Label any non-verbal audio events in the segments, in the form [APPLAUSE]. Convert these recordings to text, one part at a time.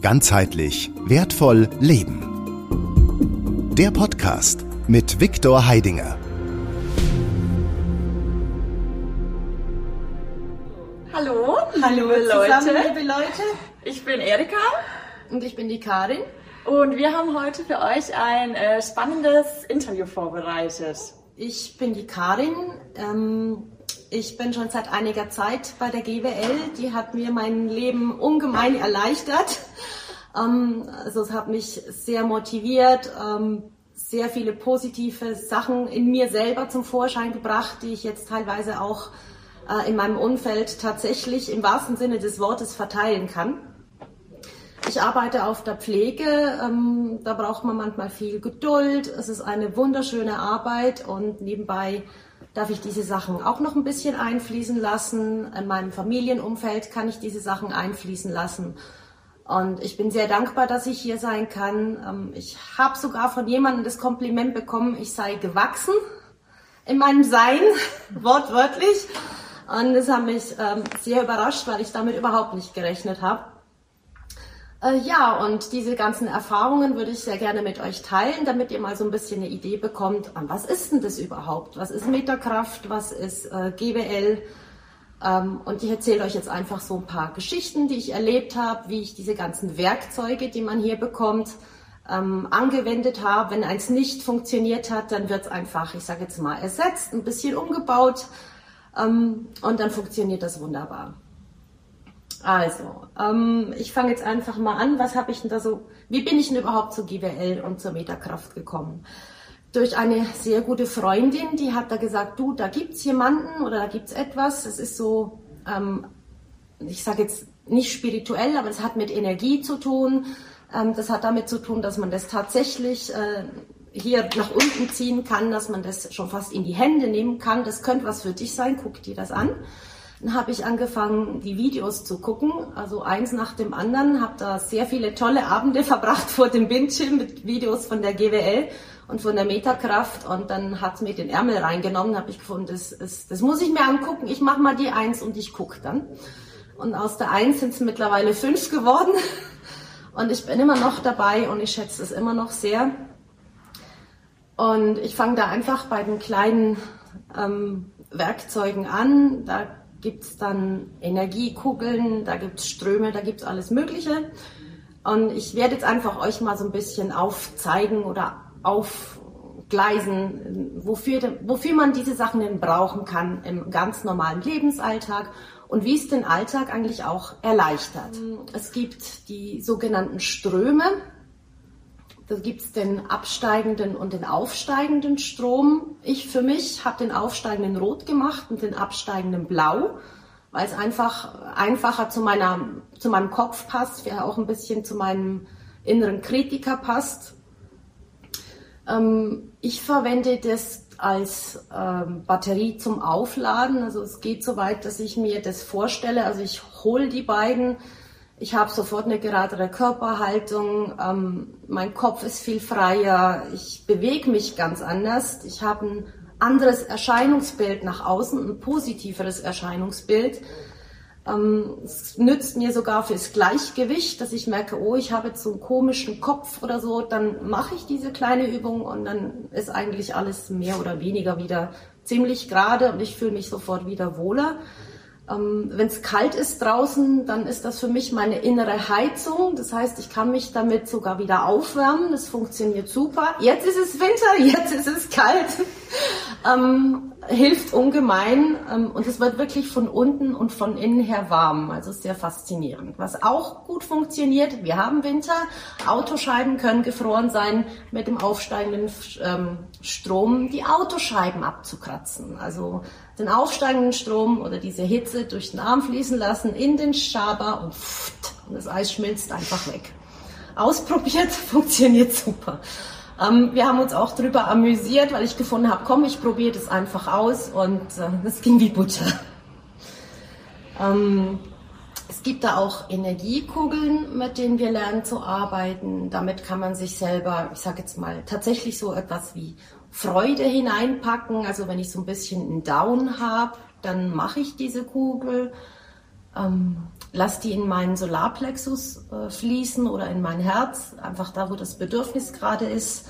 Ganzheitlich wertvoll leben. Der Podcast mit Viktor Heidinger. Hallo, Hallo liebe zusammen, Leute. liebe Leute. Ich bin Erika Und ich bin die Karin. und wir haben heute für euch ein äh, spannendes Interview vorbereitet. Ich bin die Karin. Ähm, ich bin schon seit einiger Zeit bei der GWL. Die hat mir mein Leben ungemein erleichtert. Ähm, also es hat mich sehr motiviert, ähm, sehr viele positive Sachen in mir selber zum Vorschein gebracht, die ich jetzt teilweise auch äh, in meinem Umfeld tatsächlich im wahrsten Sinne des Wortes verteilen kann. Ich arbeite auf der Pflege, ähm, da braucht man manchmal viel Geduld. Es ist eine wunderschöne Arbeit und nebenbei darf ich diese Sachen auch noch ein bisschen einfließen lassen. In meinem Familienumfeld kann ich diese Sachen einfließen lassen. Und ich bin sehr dankbar, dass ich hier sein kann. Ähm, ich habe sogar von jemandem das Kompliment bekommen, ich sei gewachsen in meinem Sein, [LAUGHS] wortwörtlich. Und das hat mich ähm, sehr überrascht, weil ich damit überhaupt nicht gerechnet habe. Äh, ja, und diese ganzen Erfahrungen würde ich sehr gerne mit euch teilen, damit ihr mal so ein bisschen eine Idee bekommt, was ist denn das überhaupt? Was ist Metakraft? Was ist äh, GWL? Ähm, und ich erzähle euch jetzt einfach so ein paar Geschichten, die ich erlebt habe, wie ich diese ganzen Werkzeuge, die man hier bekommt, ähm, angewendet habe. Wenn eins nicht funktioniert hat, dann wird es einfach, ich sage jetzt mal, ersetzt, ein bisschen umgebaut ähm, und dann funktioniert das wunderbar. Also, ähm, ich fange jetzt einfach mal an. Was habe ich denn da so, wie bin ich denn überhaupt zur GWL und zur Metakraft gekommen? Durch eine sehr gute Freundin, die hat da gesagt, du, da gibt's jemanden oder da gibt's etwas. Das ist so, ähm, ich sage jetzt nicht spirituell, aber das hat mit Energie zu tun. Ähm, das hat damit zu tun, dass man das tatsächlich äh, hier nach unten ziehen kann, dass man das schon fast in die Hände nehmen kann. Das könnte was für dich sein. Guck dir das an. Dann habe ich angefangen, die Videos zu gucken, also eins nach dem anderen, habe da sehr viele tolle Abende [LAUGHS] verbracht vor dem Bildschirm mit Videos von der GWL und von der Metakraft und dann hat mir den Ärmel reingenommen, habe ich gefunden, das, das, das muss ich mir angucken, ich mache mal die Eins und ich gucke dann. Und aus der Eins sind es mittlerweile fünf geworden [LAUGHS] und ich bin immer noch dabei und ich schätze es immer noch sehr. Und ich fange da einfach bei den kleinen ähm, Werkzeugen an. Da gibt's dann Energiekugeln, da gibt's Ströme, da gibt's alles Mögliche. Und ich werde jetzt einfach euch mal so ein bisschen aufzeigen oder aufgleisen, wofür, wofür man diese Sachen denn brauchen kann im ganz normalen Lebensalltag und wie es den Alltag eigentlich auch erleichtert. Es gibt die sogenannten Ströme. Da gibt's den absteigenden und den aufsteigenden Strom. Ich für mich habe den aufsteigenden rot gemacht und den absteigenden blau, weil es einfach einfacher zu, meiner, zu meinem Kopf passt, ja auch ein bisschen zu meinem inneren Kritiker passt. Ähm, ich verwende das als ähm, Batterie zum Aufladen. Also es geht so weit, dass ich mir das vorstelle. Also ich hole die beiden ich habe sofort eine geradere Körperhaltung, ähm, mein Kopf ist viel freier, ich bewege mich ganz anders, ich habe ein anderes Erscheinungsbild nach außen, ein positiveres Erscheinungsbild. Ähm, es nützt mir sogar fürs Gleichgewicht, dass ich merke, oh, ich habe jetzt so einen komischen Kopf oder so, dann mache ich diese kleine Übung und dann ist eigentlich alles mehr oder weniger wieder ziemlich gerade und ich fühle mich sofort wieder wohler. Ähm, Wenn es kalt ist draußen, dann ist das für mich meine innere Heizung. Das heißt, ich kann mich damit sogar wieder aufwärmen. Das funktioniert super. Jetzt ist es Winter, [LAUGHS] jetzt ist es kalt. ähm, hilft ungemein ähm, und es wird wirklich von unten und von innen her warm. Also sehr faszinierend. Was auch gut funktioniert, wir haben Winter, Autoscheiben können gefroren sein, mit dem aufsteigenden ähm, Strom die Autoscheiben abzukratzen. Also den aufsteigenden Strom oder diese Hitze durch den Arm fließen lassen in den Schaber und, pft, und das Eis schmilzt einfach weg. Ausprobiert, [LAUGHS] funktioniert super. Ähm, wir haben uns auch drüber amüsiert, weil ich gefunden habe, komm, ich probiere das einfach aus und äh, das ging wie Butter. Ähm, es gibt da auch Energiekugeln, mit denen wir lernen zu arbeiten. Damit kann man sich selber, ich sage jetzt mal, tatsächlich so etwas wie Freude hineinpacken. Also wenn ich so ein bisschen einen Down habe, dann mache ich diese Kugel. Ähm, lasse die in meinen Solarplexus äh, fließen oder in mein Herz, einfach da, wo das Bedürfnis gerade ist.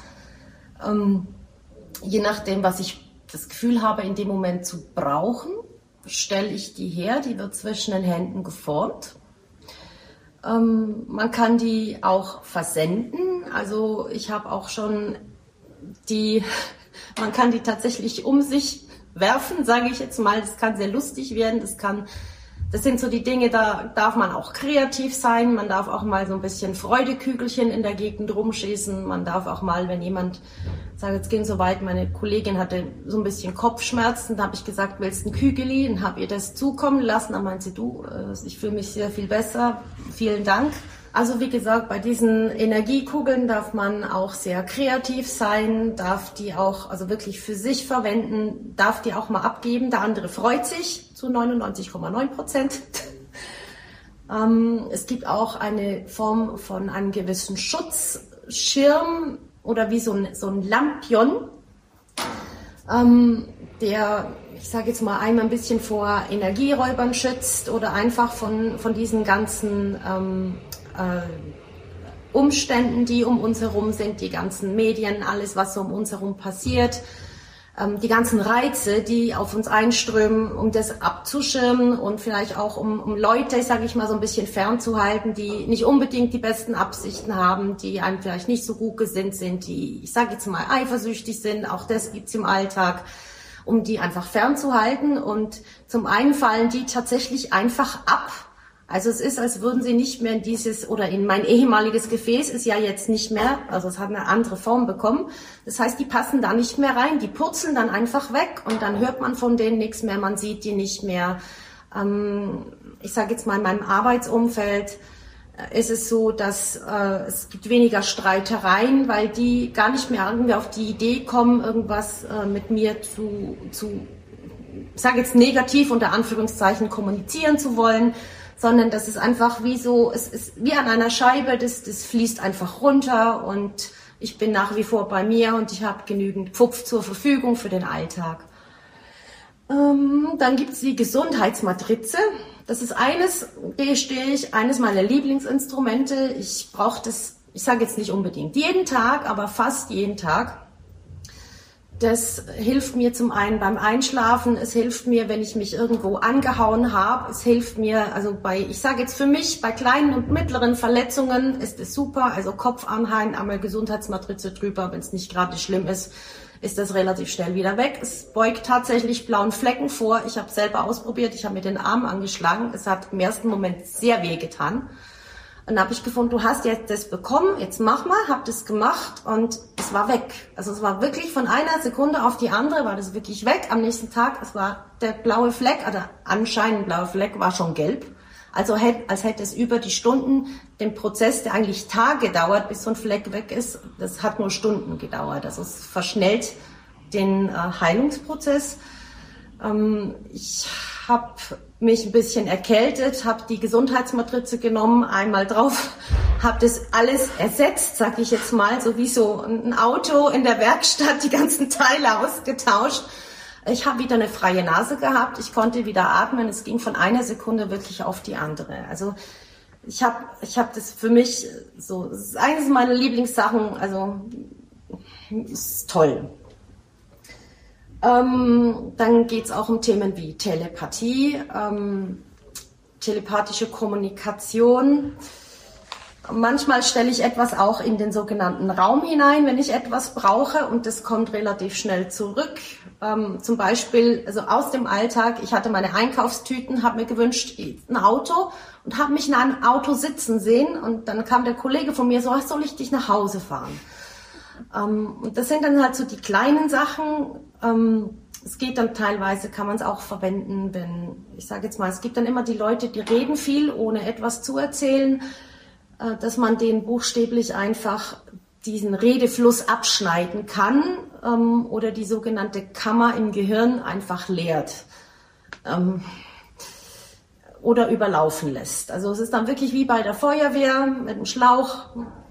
Ähm, je nachdem, was ich das Gefühl habe, in dem Moment zu brauchen, stelle ich die her. Die wird zwischen den Händen geformt. Ähm, man kann die auch versenden. Also ich habe auch schon die, [LAUGHS] man kann die tatsächlich um sich werfen, sage ich jetzt mal. Das kann sehr lustig werden. Das kann das sind so die Dinge, da darf man auch kreativ sein. Man darf auch mal so ein bisschen Freudekügelchen in der Gegend rumschießen. Man darf auch mal, wenn jemand, sage jetzt gehen so weit, meine Kollegin hatte so ein bisschen Kopfschmerzen, da habe ich gesagt, willst du ein Kügeli? Und habe ihr das zukommen lassen. Dann meinte sie, du, äh, ich fühle mich sehr viel besser. Vielen Dank. Also wie gesagt, bei diesen Energiekugeln darf man auch sehr kreativ sein, darf die auch also wirklich für sich verwenden, darf die auch mal abgeben. Der andere freut sich zu 99,9 Prozent. [LAUGHS] ähm, es gibt auch eine Form von einem gewissen Schutzschirm oder wie so ein, so ein Lampion, ähm, der ich sage jetzt mal einmal ein bisschen vor Energieräubern schützt oder einfach von, von diesen ganzen ähm, äh, Umständen, die um uns herum sind, die ganzen Medien, alles, was so um uns herum passiert, ähm, die ganzen Reize, die auf uns einströmen, um das abzuschirmen und vielleicht auch um, um Leute, sage ich mal, so ein bisschen fernzuhalten, die nicht unbedingt die besten Absichten haben, die einem vielleicht nicht so gut gesinnt sind, die, ich sage jetzt mal, eifersüchtig sind, auch das gibt's im Alltag um die einfach fernzuhalten. Und zum einen fallen die tatsächlich einfach ab also es ist, als würden sie nicht mehr in dieses oder in mein ehemaliges Gefäß ist ja jetzt nicht mehr, also es hat eine andere Form bekommen. Das heißt, die passen da nicht mehr rein, die purzeln dann einfach weg und dann hört man von denen nichts mehr, man sieht die nicht mehr. Ähm, ich sage jetzt mal in meinem Arbeitsumfeld äh, ist es so, dass äh, es gibt weniger Streitereien, weil die gar nicht mehr irgendwie auf die Idee kommen, irgendwas äh, mit mir zu, zu ich sage jetzt negativ unter Anführungszeichen kommunizieren zu wollen sondern das ist einfach wie so, es ist wie an einer Scheibe, das, das fließt einfach runter und ich bin nach wie vor bei mir und ich habe genügend Pfupf zur Verfügung für den Alltag. Ähm, dann gibt's die Gesundheitsmatrize. Das ist eines, gestehe ich, eines meiner Lieblingsinstrumente. Ich brauche das, ich sage jetzt nicht unbedingt jeden Tag, aber fast jeden Tag. Das hilft mir zum einen beim Einschlafen, es hilft mir, wenn ich mich irgendwo angehauen habe, es hilft mir, also bei, ich sage jetzt für mich, bei kleinen und mittleren Verletzungen ist es super, also Kopf anheilen, einmal Gesundheitsmatrize drüber, wenn es nicht gerade schlimm ist, ist das relativ schnell wieder weg. Es beugt tatsächlich blauen Flecken vor. Ich habe selber ausprobiert, ich habe mir den Arm angeschlagen. Es hat im ersten Moment sehr weh getan. Und habe ich gefunden, du hast jetzt das bekommen, jetzt mach mal, hab das gemacht und es war weg. Also es war wirklich von einer Sekunde auf die andere war das wirklich weg. Am nächsten Tag, es war der blaue Fleck, oder anscheinend blaue Fleck, war schon gelb. Also als hätte es über die Stunden den Prozess, der eigentlich Tage dauert, bis so ein Fleck weg ist, das hat nur Stunden gedauert. Also es verschnellt den äh, Heilungsprozess. Ähm, ich habe mich ein bisschen erkältet, habe die Gesundheitsmatrize genommen, einmal drauf, habe das alles ersetzt, sag ich jetzt mal, so wie so ein Auto in der Werkstatt, die ganzen Teile ausgetauscht. Ich habe wieder eine freie Nase gehabt, ich konnte wieder atmen, es ging von einer Sekunde wirklich auf die andere. Also ich habe ich hab das für mich so, das ist eines meiner Lieblingssachen, also ist toll. Ähm, dann geht es auch um Themen wie Telepathie, ähm, telepathische Kommunikation. Manchmal stelle ich etwas auch in den sogenannten Raum hinein, wenn ich etwas brauche und das kommt relativ schnell zurück. Ähm, zum Beispiel also aus dem Alltag, ich hatte meine Einkaufstüten, habe mir gewünscht ein Auto und habe mich in einem Auto sitzen sehen und dann kam der Kollege von mir so, soll ich dich nach Hause fahren? Ähm, und das sind dann halt so die kleinen Sachen. Ähm, es geht dann teilweise, kann man es auch verwenden, wenn, ich sage jetzt mal, es gibt dann immer die Leute, die reden viel, ohne etwas zu erzählen, äh, dass man den buchstäblich einfach diesen Redefluss abschneiden kann ähm, oder die sogenannte Kammer im Gehirn einfach leert ähm, oder überlaufen lässt. Also es ist dann wirklich wie bei der Feuerwehr mit einem Schlauch,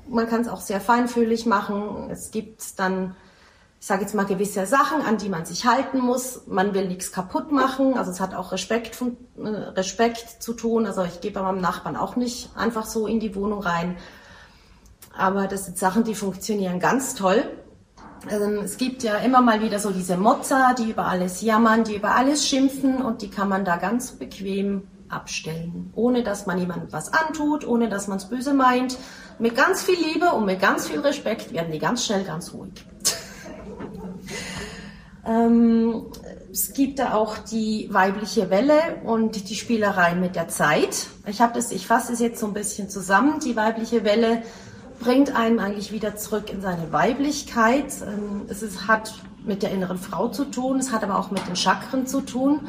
man kann es auch sehr feinfühlig machen. Es gibt dann ich sage jetzt mal gewisse Sachen, an die man sich halten muss. Man will nichts kaputt machen. Also es hat auch Respekt, äh, Respekt zu tun. Also ich gehe bei meinem Nachbarn auch nicht einfach so in die Wohnung rein. Aber das sind Sachen, die funktionieren ganz toll. Ähm, es gibt ja immer mal wieder so diese Mozza, die über alles jammern, die über alles schimpfen und die kann man da ganz bequem abstellen, ohne dass man jemandem was antut, ohne dass man es böse meint. Mit ganz viel Liebe und mit ganz viel Respekt werden die ganz schnell ganz ruhig. [LAUGHS] [LAUGHS] ähm, es gibt da auch die weibliche Welle und die Spielerei mit der Zeit. Ich habe das, ich fasse es jetzt so ein bisschen zusammen. Die weibliche Welle bringt einen eigentlich wieder zurück in seine Weiblichkeit. Ähm, es ist, hat mit der inneren Frau zu tun, es hat aber auch mit den Chakren zu tun.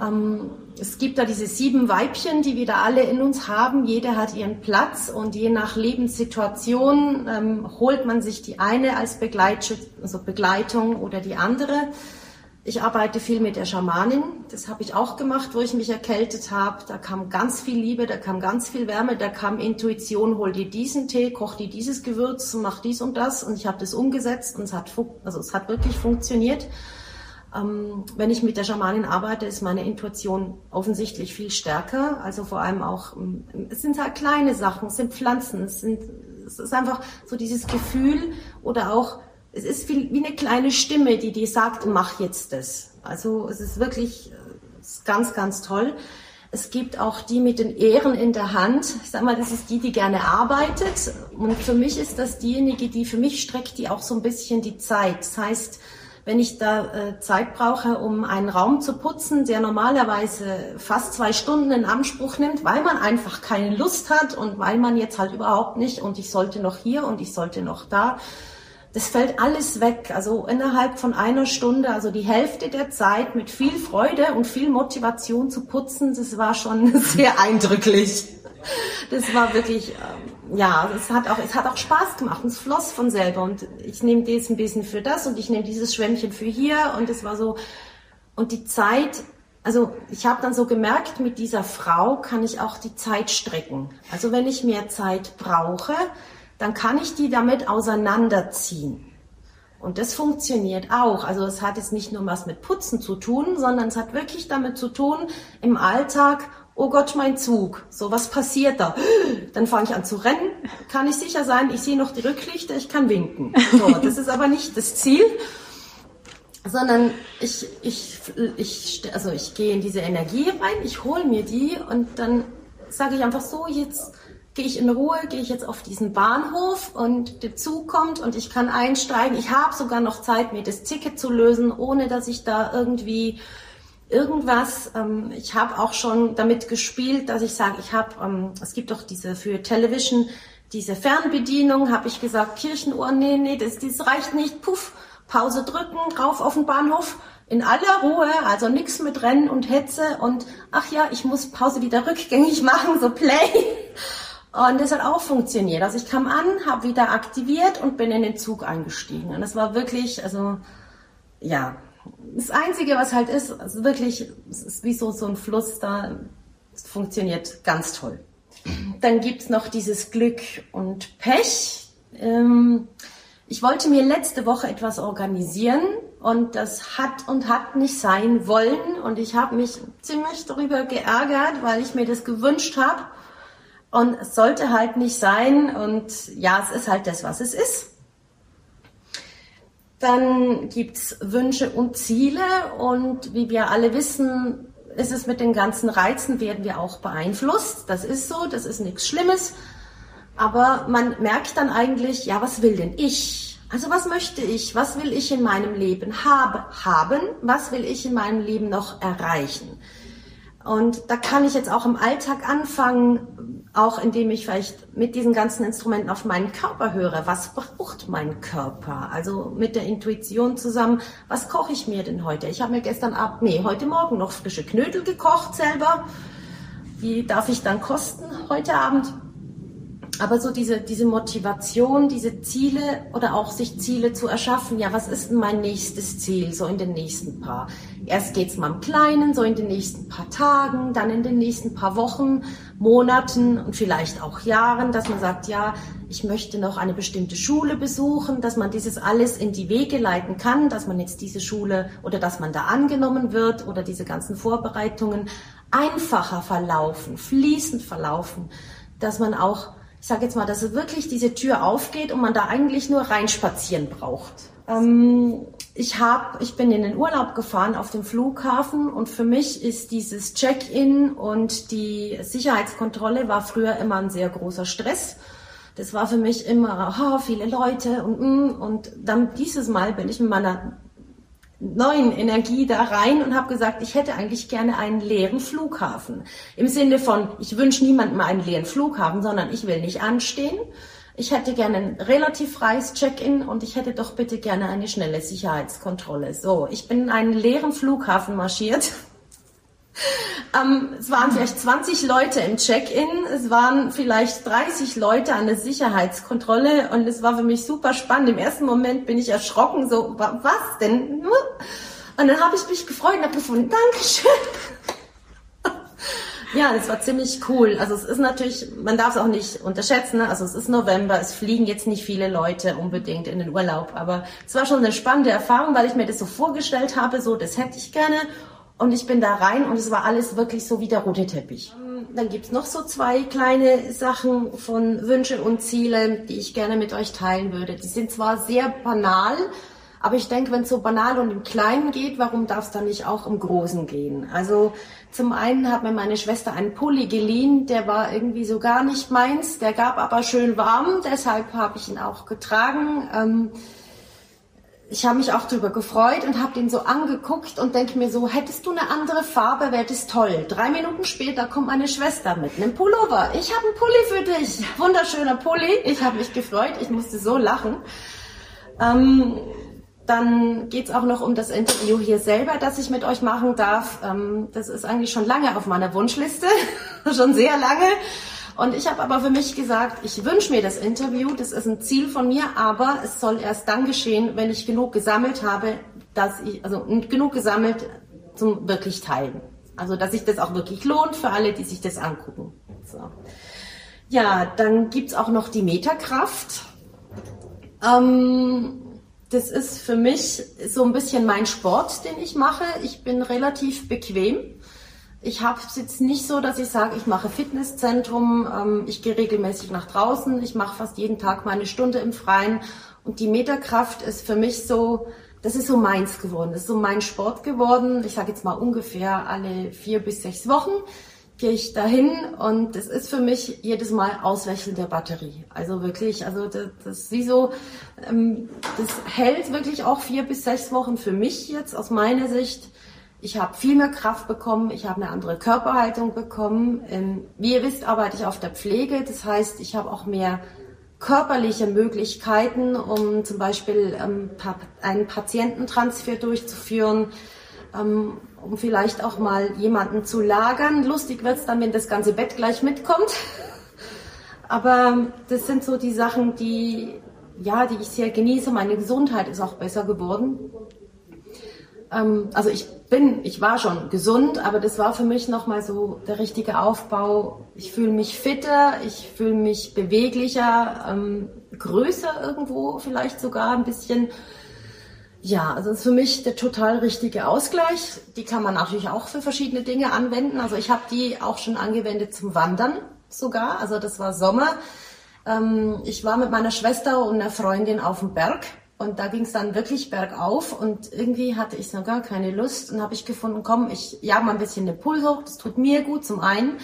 Ähm, es gibt da diese sieben Weibchen, die wir da alle in uns haben. Jeder hat ihren Platz und je nach Lebenssituation ähm, holt man sich die eine als also Begleitung oder die andere. Ich arbeite viel mit der Schamanin. Das habe ich auch gemacht, wo ich mich erkältet habe. Da kam ganz viel Liebe, da kam ganz viel Wärme, da kam Intuition, hol dir diesen Tee, koch dir dieses Gewürz, mach dies und das. Und ich habe das umgesetzt und es hat, also es hat wirklich funktioniert. Ähm, wenn ich mit der Schamanin arbeite, ist meine Intuition offensichtlich viel stärker. Also vor allem auch, ähm, es sind halt kleine Sachen, es sind Pflanzen, es, sind, es ist einfach so dieses Gefühl oder auch, es ist wie, wie eine kleine Stimme, die dir sagt, mach jetzt das. Also es ist wirklich es ist ganz, ganz toll. Es gibt auch die mit den Ehren in der Hand. Ich sag mal, das ist die, die gerne arbeitet. Und für mich ist das diejenige, die für mich streckt, die auch so ein bisschen die Zeit. Das heißt, wenn ich da äh, Zeit brauche, um einen Raum zu putzen, der normalerweise fast zwei Stunden in Anspruch nimmt, weil man einfach keine Lust hat und weil man jetzt halt überhaupt nicht und ich sollte noch hier und ich sollte noch da. Das fällt alles weg. Also innerhalb von einer Stunde, also die Hälfte der Zeit mit viel Freude und viel Motivation zu putzen, das war schon [LAUGHS] sehr eindrücklich. Das war wirklich, ähm, ja, es hat auch, es hat auch Spaß gemacht und es floss von selber und ich nehme das ein bisschen für das und ich nehme dieses Schwämmchen für hier und es war so, und die Zeit, also ich habe dann so gemerkt, mit dieser Frau kann ich auch die Zeit strecken. Also wenn ich mehr Zeit brauche, dann kann ich die damit auseinanderziehen. Und das funktioniert auch. Also es hat jetzt nicht nur was mit Putzen zu tun, sondern es hat wirklich damit zu tun, im Alltag oh Gott, mein Zug, so was passiert da? [GASPS] Dann fange ich an zu rennen, kann ich sicher sein, ich sehe noch die Rücklichter, ich kann winken. So, [LAUGHS] das ist aber nicht das Ziel, sondern ich, ich, ich, also ich gehe in diese Energie rein, ich hole mir die und dann sage ich einfach so, jetzt gehe ich in Ruhe, gehe ich jetzt auf diesen Bahnhof und der Zug kommt und ich kann einsteigen. Ich habe sogar noch Zeit, mir das Ticket zu lösen, ohne dass ich da irgendwie irgendwas. Ähm, ich habe auch schon damit gespielt, dass ich sage, ich habe, ähm, es gibt doch diese für Television diese Fernbedienung, habe ich gesagt, Kirchenuhr, nee, nee, das, das reicht nicht, puff, Pause drücken, rauf auf den Bahnhof, in aller Ruhe, also nichts mit Rennen und Hetze und ach ja, ich muss Pause wieder rückgängig [LAUGHS] machen, so Play. Und das hat auch funktioniert. Also ich kam an, habe wieder aktiviert und bin in den Zug eingestiegen. Und das war wirklich, also ja, das Einzige, was halt ist, also wirklich, es ist wie so, so ein Fluss da, es funktioniert ganz toll. Dann gibt's noch dieses Glück und Pech. Ähm, ich wollte mir letzte Woche etwas organisieren und das hat und hat nicht sein wollen und ich habe mich ziemlich darüber geärgert, weil ich mir das gewünscht habe und es sollte halt nicht sein und ja, es ist halt das, was es ist. Dann gibt's Wünsche und Ziele und wie wir alle wissen, ist es mit den ganzen Reizen, werden wir auch beeinflusst. Das ist so, das ist nichts Schlimmes. Aber man merkt dann eigentlich, ja, was will denn ich? Also was möchte ich? Was will ich in meinem Leben haben? Was will ich in meinem Leben noch erreichen? Und da kann ich jetzt auch im Alltag anfangen, auch indem ich vielleicht mit diesen ganzen Instrumenten auf meinen Körper höre. Was braucht mein Körper? Also mit der Intuition zusammen, was koche ich mir denn heute? Ich habe mir gestern Abend, nee, heute Morgen noch frische Knödel gekocht selber. Die darf ich dann kosten heute Abend. Aber so diese, diese Motivation, diese Ziele oder auch sich Ziele zu erschaffen, ja, was ist denn mein nächstes Ziel, so in den nächsten paar? Erst geht's mal im Kleinen, so in den nächsten paar Tagen, dann in den nächsten paar Wochen, Monaten und vielleicht auch Jahren, dass man sagt, ja, ich möchte noch eine bestimmte Schule besuchen, dass man dieses alles in die Wege leiten kann, dass man jetzt diese Schule oder dass man da angenommen wird oder diese ganzen Vorbereitungen einfacher verlaufen, fließend verlaufen, dass man auch ich sage jetzt mal, dass wirklich diese Tür aufgeht und man da eigentlich nur reinspazieren braucht. Ähm, ich hab, ich bin in den Urlaub gefahren auf dem Flughafen und für mich ist dieses Check-in und die Sicherheitskontrolle war früher immer ein sehr großer Stress. Das war für mich immer oh, viele Leute und mm, und dann dieses Mal bin ich mit meiner neuen Energie da rein und habe gesagt, ich hätte eigentlich gerne einen leeren Flughafen. Im Sinne von, ich wünsche niemandem einen leeren Flughafen, sondern ich will nicht anstehen. Ich hätte gerne ein relativ freies Check-in und ich hätte doch bitte gerne eine schnelle Sicherheitskontrolle. So, ich bin in einen leeren Flughafen marschiert [LAUGHS] ähm, es waren vielleicht 20 Leute im Check-in, es waren vielleicht 30 Leute an der Sicherheitskontrolle und es war für mich super spannend. Im ersten Moment bin ich erschrocken, so, was denn? Und dann habe ich mich gefreut und habe gefunden, Dankeschön. [LAUGHS] Ja, das war ziemlich cool. Also es ist natürlich, man darf es auch nicht unterschätzen. Ne? Also es ist November, es fliegen jetzt nicht viele Leute unbedingt in den Urlaub, aber es war schon eine spannende Erfahrung, weil ich mir das so vorgestellt habe, so das hätte ich gerne und ich bin da rein und es war alles wirklich so wie der rote Teppich. Dann gibt's noch so zwei kleine Sachen von Wünsche und Ziele, die ich gerne mit euch teilen würde. Die sind zwar sehr banal, aber ich denke, wenn es so banal und im Kleinen geht, warum darf es dann nicht auch im Großen gehen? Also zum einen hat mir meine Schwester einen Pulli geliehen, der war irgendwie so gar nicht meins, der gab aber schön warm, deshalb habe ich ihn auch getragen. Ähm, ich habe mich auch darüber gefreut und habe den so angeguckt und denke mir so, hättest du eine andere Farbe, wäre das toll. Drei Minuten später kommt meine Schwester mit einem Pullover. Ich habe einen Pulli für dich. Wunderschöner Pulli. Ich habe mich gefreut. Ich musste so lachen. Ähm, dann geht's auch noch um das Interview hier selber, das ich mit euch machen darf. Ähm, das ist eigentlich schon lange auf meiner Wunschliste. [LAUGHS] schon sehr lange. Und ich habe aber für mich gesagt, ich wünsche mir das Interview, das ist ein Ziel von mir, aber es soll erst dann geschehen, wenn ich genug gesammelt habe, dass ich, also genug gesammelt zum wirklich teilen. Also dass sich das auch wirklich lohnt für alle, die sich das angucken. So. Ja, dann gibt's auch noch die Metakraft. Ähm, das ist für mich so ein bisschen mein Sport, den ich mache. Ich bin relativ bequem. Ich habe es jetzt nicht so, dass ich sage, ich mache Fitnesszentrum, ähm, ich gehe regelmäßig nach draußen, ich mache fast jeden Tag meine Stunde im Freien und die Meterkraft ist für mich so, das ist so meins geworden, das ist so mein Sport geworden. Ich sage jetzt mal ungefähr alle vier bis sechs Wochen gehe ich dahin und das ist für mich jedes Mal Auswechseln der Batterie. Also wirklich, also das, das wie so, ähm, das hält wirklich auch vier bis sechs Wochen für mich jetzt aus meiner Sicht ich habe viel mehr Kraft bekommen, ich habe eine andere Körperhaltung bekommen. Ähm, wie ihr wisst, arbeite ich auf der Pflege, das heißt, ich habe auch mehr körperliche Möglichkeiten, um zum Beispiel ähm, einen Patiententransfer durchzuführen, ähm, um vielleicht auch mal jemanden zu lagern. Lustig wird's dann, wenn das ganze Bett gleich mitkommt. [LAUGHS] Aber das sind so die Sachen, die, ja, die ich sehr genieße. Meine Gesundheit ist auch besser geworden. Ähm, also ich bin, ich war schon gesund, aber das war für mich nochmal so der richtige Aufbau. Ich fühle mich fitter, ich fühle mich beweglicher, ähm, größer irgendwo vielleicht sogar ein bisschen. Ja, also das ist für mich der total richtige Ausgleich. Die kann man natürlich auch für verschiedene Dinge anwenden. Also ich habe die auch schon angewendet zum Wandern sogar. Also das war Sommer. Ähm, ich war mit meiner Schwester und einer Freundin auf dem Berg und da ging es dann wirklich bergauf und irgendwie hatte ich so gar keine Lust und habe ich gefunden, komm, ich jag mal ein bisschen den Puls hoch, das tut mir gut zum einen.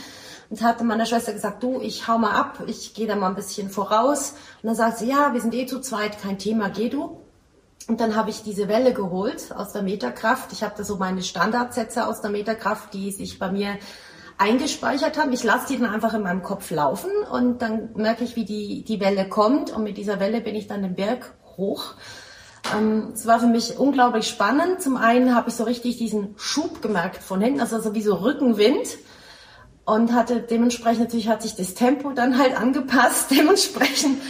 Und hatte meiner Schwester gesagt, du, ich hau mal ab, ich gehe da mal ein bisschen voraus. Und dann sagt sie, ja, wir sind eh zu zweit, kein Thema, geh du. Und dann habe ich diese Welle geholt aus der Meterkraft. Ich habe da so meine Standardsätze aus der Meterkraft, die sich bei mir eingespeichert haben. Ich lasse die dann einfach in meinem Kopf laufen und dann merke ich, wie die, die Welle kommt. Und mit dieser Welle bin ich dann den Berg hoch. Ähm, es war für mich unglaublich spannend. Zum einen habe ich so richtig diesen Schub gemerkt von hinten, also so wie so Rückenwind. und hatte dementsprechend natürlich hat sich das Tempo dann halt angepasst. [LAUGHS] Dementsprechend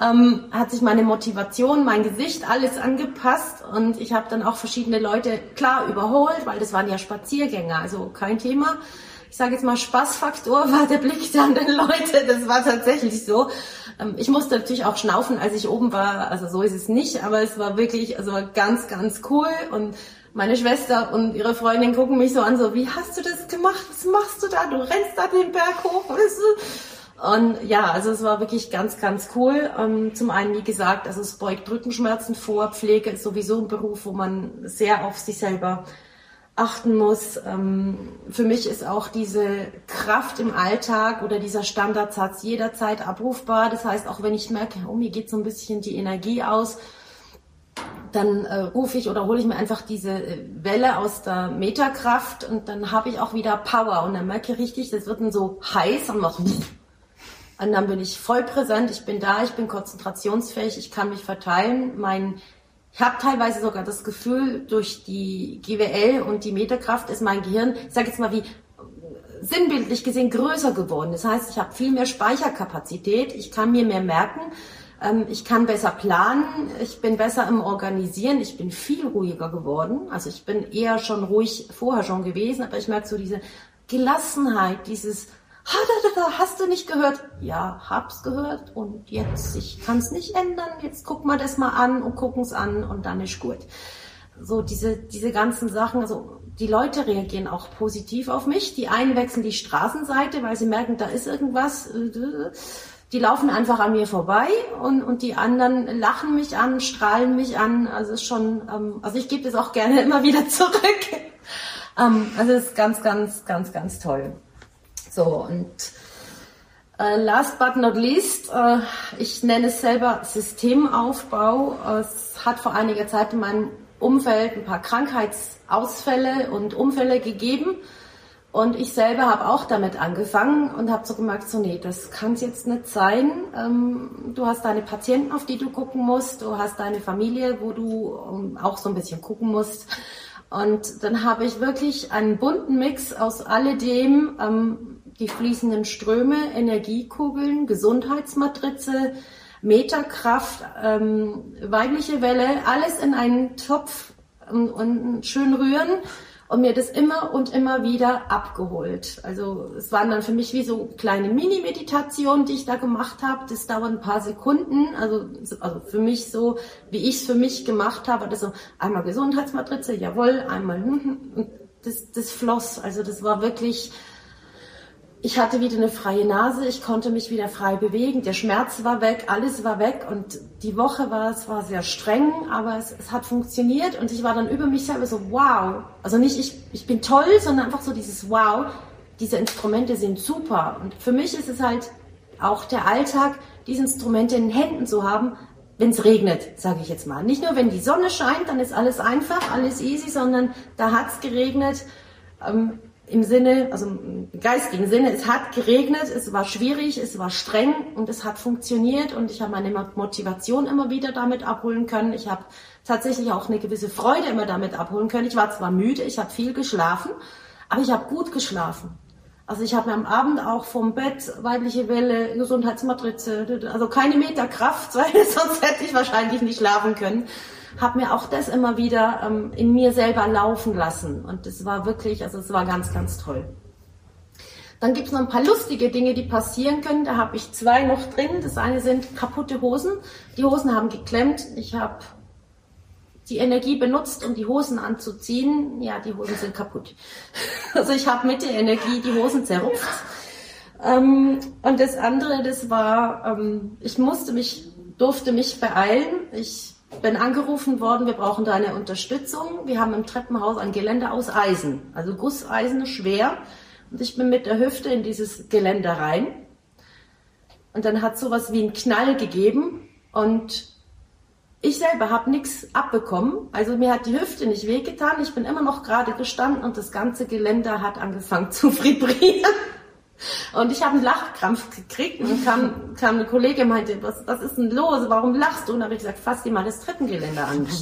ähm, hat sich meine Motivation, mein Gesicht, alles angepasst und ich habe dann auch verschiedene Leute klar überholt, weil das waren ja Spaziergänger, also kein Thema. Ich sage jetzt mal Spaßfaktor war der Blick der anderen Leute, das war tatsächlich so. Ähm, ich musste natürlich auch schnaufen, als ich oben war, also so ist es nicht, aber es war wirklich, also ganz, ganz cool und meine Schwester und ihre Freundin gucken mich so an, so, wie hast du das gemacht? Was machst du da? Du rennst da den Berg hoch? Und ja, also es war wirklich ganz, ganz cool. Ähm, zum einen, wie gesagt, also es beugt Rückenschmerzen vor. Pflege ist sowieso ein Beruf, wo man sehr auf sich selber achten muss. Ähm, für mich ist auch diese Kraft im Alltag oder dieser Standardsatz jederzeit abrufbar. Das heißt, auch wenn ich merke, oh, mir geht so ein bisschen die Energie aus, dann äh, rufe ich oder hole ich mir einfach diese äh, Welle aus der Meterkraft und dann habe ich auch wieder Power und dann merke ich richtig, das wird dann so heiß und macht und dann bin ich voll präsent, ich bin da, ich bin konzentrationsfähig, ich kann mich verteilen. Mein, ich habe teilweise sogar das Gefühl, durch die GWL und die Meterkraft ist mein Gehirn, ich sage jetzt mal wie sinnbildlich gesehen größer geworden. Das heißt, ich habe viel mehr Speicherkapazität, ich kann mir mehr merken ähm, ich kann besser planen, ich bin besser im Organisieren, ich bin viel ruhiger geworden. Also ich bin eher schon ruhig vorher schon gewesen, aber ich merke so diese Gelassenheit, dieses Hast du nicht gehört? Ja, hab's gehört und jetzt, ich kann's nicht ändern. Jetzt gucken wir das mal an und gucken's an und dann ist gut. So diese, diese ganzen Sachen, also die Leute reagieren auch positiv auf mich. Die einen wechseln die Straßenseite, weil sie merken, da ist irgendwas die laufen einfach an mir vorbei und, und die anderen lachen mich an, strahlen mich an. Also ist schon, ähm, also ich gebe das auch gerne [LAUGHS] immer wieder zurück. ähm, also ist ganz, ganz, ganz, ganz toll. So und äh, last but not least, äh, ich nenne es selber Systemaufbau. Es hat vor einiger Zeit in meinem Umfeld ein paar Krankheitsausfälle und Unfälle gegeben. Und ich selber habe auch damit angefangen und habe so gemerkt, so nee, das kann es jetzt nicht sein. Ähm, du hast deine Patienten, auf die du gucken musst, du hast deine Familie, wo du um, auch so ein bisschen gucken musst. Und dann habe ich wirklich einen bunten Mix aus alledem, ähm, die fließenden Ströme, Energiekugeln, Gesundheitsmatrize, Meterkraft, ähm, weibliche Welle, alles in einen Topf und, und schön rühren und mir das immer und immer wieder abgeholt. Also es waren dann für mich wie so kleine Mini-Meditationen, die ich da gemacht habe. Das dauert ein paar Sekunden. Also, also für mich so, wie ich es für mich gemacht habe, das so einmal Gesundheitsmatrize, jawohl, einmal hm, hm, und das, das floss. Also das war wirklich ich hatte wieder eine freie Nase, ich konnte mich wieder frei bewegen, der Schmerz war weg, alles war weg und die Woche war, es war sehr streng, aber es, es hat funktioniert und ich war dann über mich selber so, wow. Also nicht ich, ich bin toll, sondern einfach so dieses Wow, diese Instrumente sind super. Und für mich ist es halt auch der Alltag, diese Instrumente in den Händen zu haben, wenn es regnet, sage ich jetzt mal. Nicht nur, wenn die Sonne scheint, dann ist alles einfach, alles easy, sondern da hat es geregnet. Ähm, im Sinne, also im geistigen Sinne, es hat geregnet, es war schwierig, es war streng und es hat funktioniert und ich habe meine Motivation immer wieder damit abholen können. Ich habe tatsächlich auch eine gewisse Freude immer damit abholen können. Ich war zwar müde, ich habe viel geschlafen, aber ich habe gut geschlafen. Also ich habe mir am Abend auch vom Bett weibliche Welle, Gesundheitsmatrize, also keine Meter Kraft, [LAUGHS] weil sonst hätte ich wahrscheinlich nicht schlafen können habe mir auch das immer wieder ähm, in mir selber laufen lassen. Und das war wirklich, also es war ganz, ganz toll. Dann gibt es noch ein paar lustige Dinge, die passieren können. Da habe ich zwei noch drin. Das eine sind kaputte Hosen. Die Hosen haben geklemmt. Ich habe die Energie benutzt, um die Hosen anzuziehen. Ja, die Hosen sind kaputt. [LAUGHS] Also ich habe mit der Energie die Hosen zerrupft. Ähm, und das andere, das war, ähm, ich musste mich, durfte mich beeilen. Ich bin angerufen worden, wir brauchen deine Unterstützung. Wir haben im Treppenhaus ein Geländer aus Eisen, also Gusseisen, schwer. Und ich bin mit der Hüfte in dieses Geländer rein. Und dann hat sowas wie einen Knall gegeben und ich selber habe nichts abbekommen. Also mir hat die Hüfte nicht wehgetan. Ich bin immer noch gerade gestanden und das ganze Geländer hat angefangen [LAUGHS] zu vibrieren. Und ich habe einen Lachkrampf gekriegt und kam, kam eine Kollegin und meinte, was, was ist denn los? Warum lachst du? Und habe ich gesagt, fass dir mal das Treppengeländer an. [LAUGHS]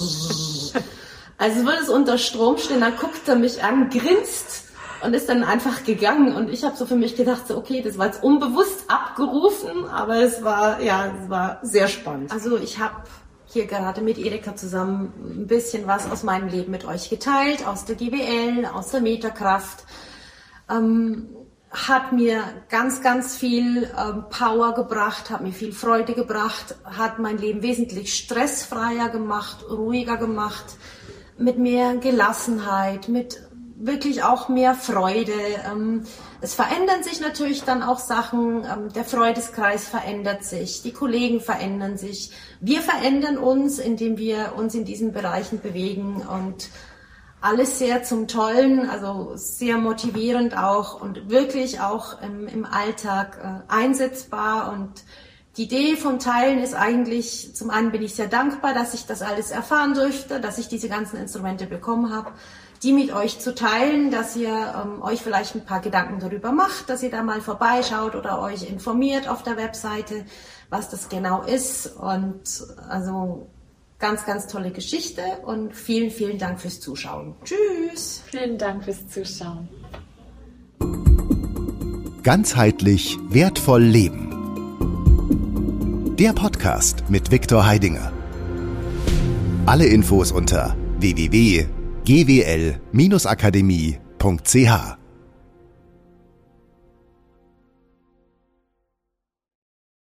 Also würde es unter Strom stehen, dann guckt er mich an, grinst und ist dann einfach gegangen. Und ich habe so für mich gedacht, so, okay, das war jetzt unbewusst abgerufen, aber es war, ja, es war sehr spannend. Also ich habe hier gerade mit Erika zusammen ein bisschen was aus meinem Leben mit euch geteilt, aus der GWL, aus der Metakraft. Ähm, hat mir ganz, ganz viel ähm, Power gebracht, hat mir viel Freude gebracht, hat mein Leben wesentlich stressfreier gemacht, ruhiger gemacht, mit mehr Gelassenheit, mit wirklich auch mehr Freude. Ähm, es verändern sich natürlich dann auch Sachen. Ähm, der Freudeskreis verändert sich, die Kollegen verändern sich. Wir verändern uns, indem wir uns in diesen Bereichen bewegen und alles sehr zum Tollen, also sehr motivierend auch und wirklich auch im, im Alltag äh, einsetzbar. Und die Idee von Teilen ist eigentlich, zum einen bin ich sehr dankbar, dass ich das alles erfahren durfte, dass ich diese ganzen Instrumente bekommen habe, die mit euch zu teilen, dass ihr ähm, euch vielleicht ein paar Gedanken darüber macht, dass ihr da mal vorbeischaut oder euch informiert auf der Webseite, was das genau ist. Und also ganz, ganz tolle Geschichte und vielen, vielen Dank fürs Zuschauen. Tschüss. Vielen Dank fürs Zuschauen. Ganzheitlich wertvoll leben. Der Podcast mit Viktor Heidinger. Alle Infos unter www.gwl-akademie.ch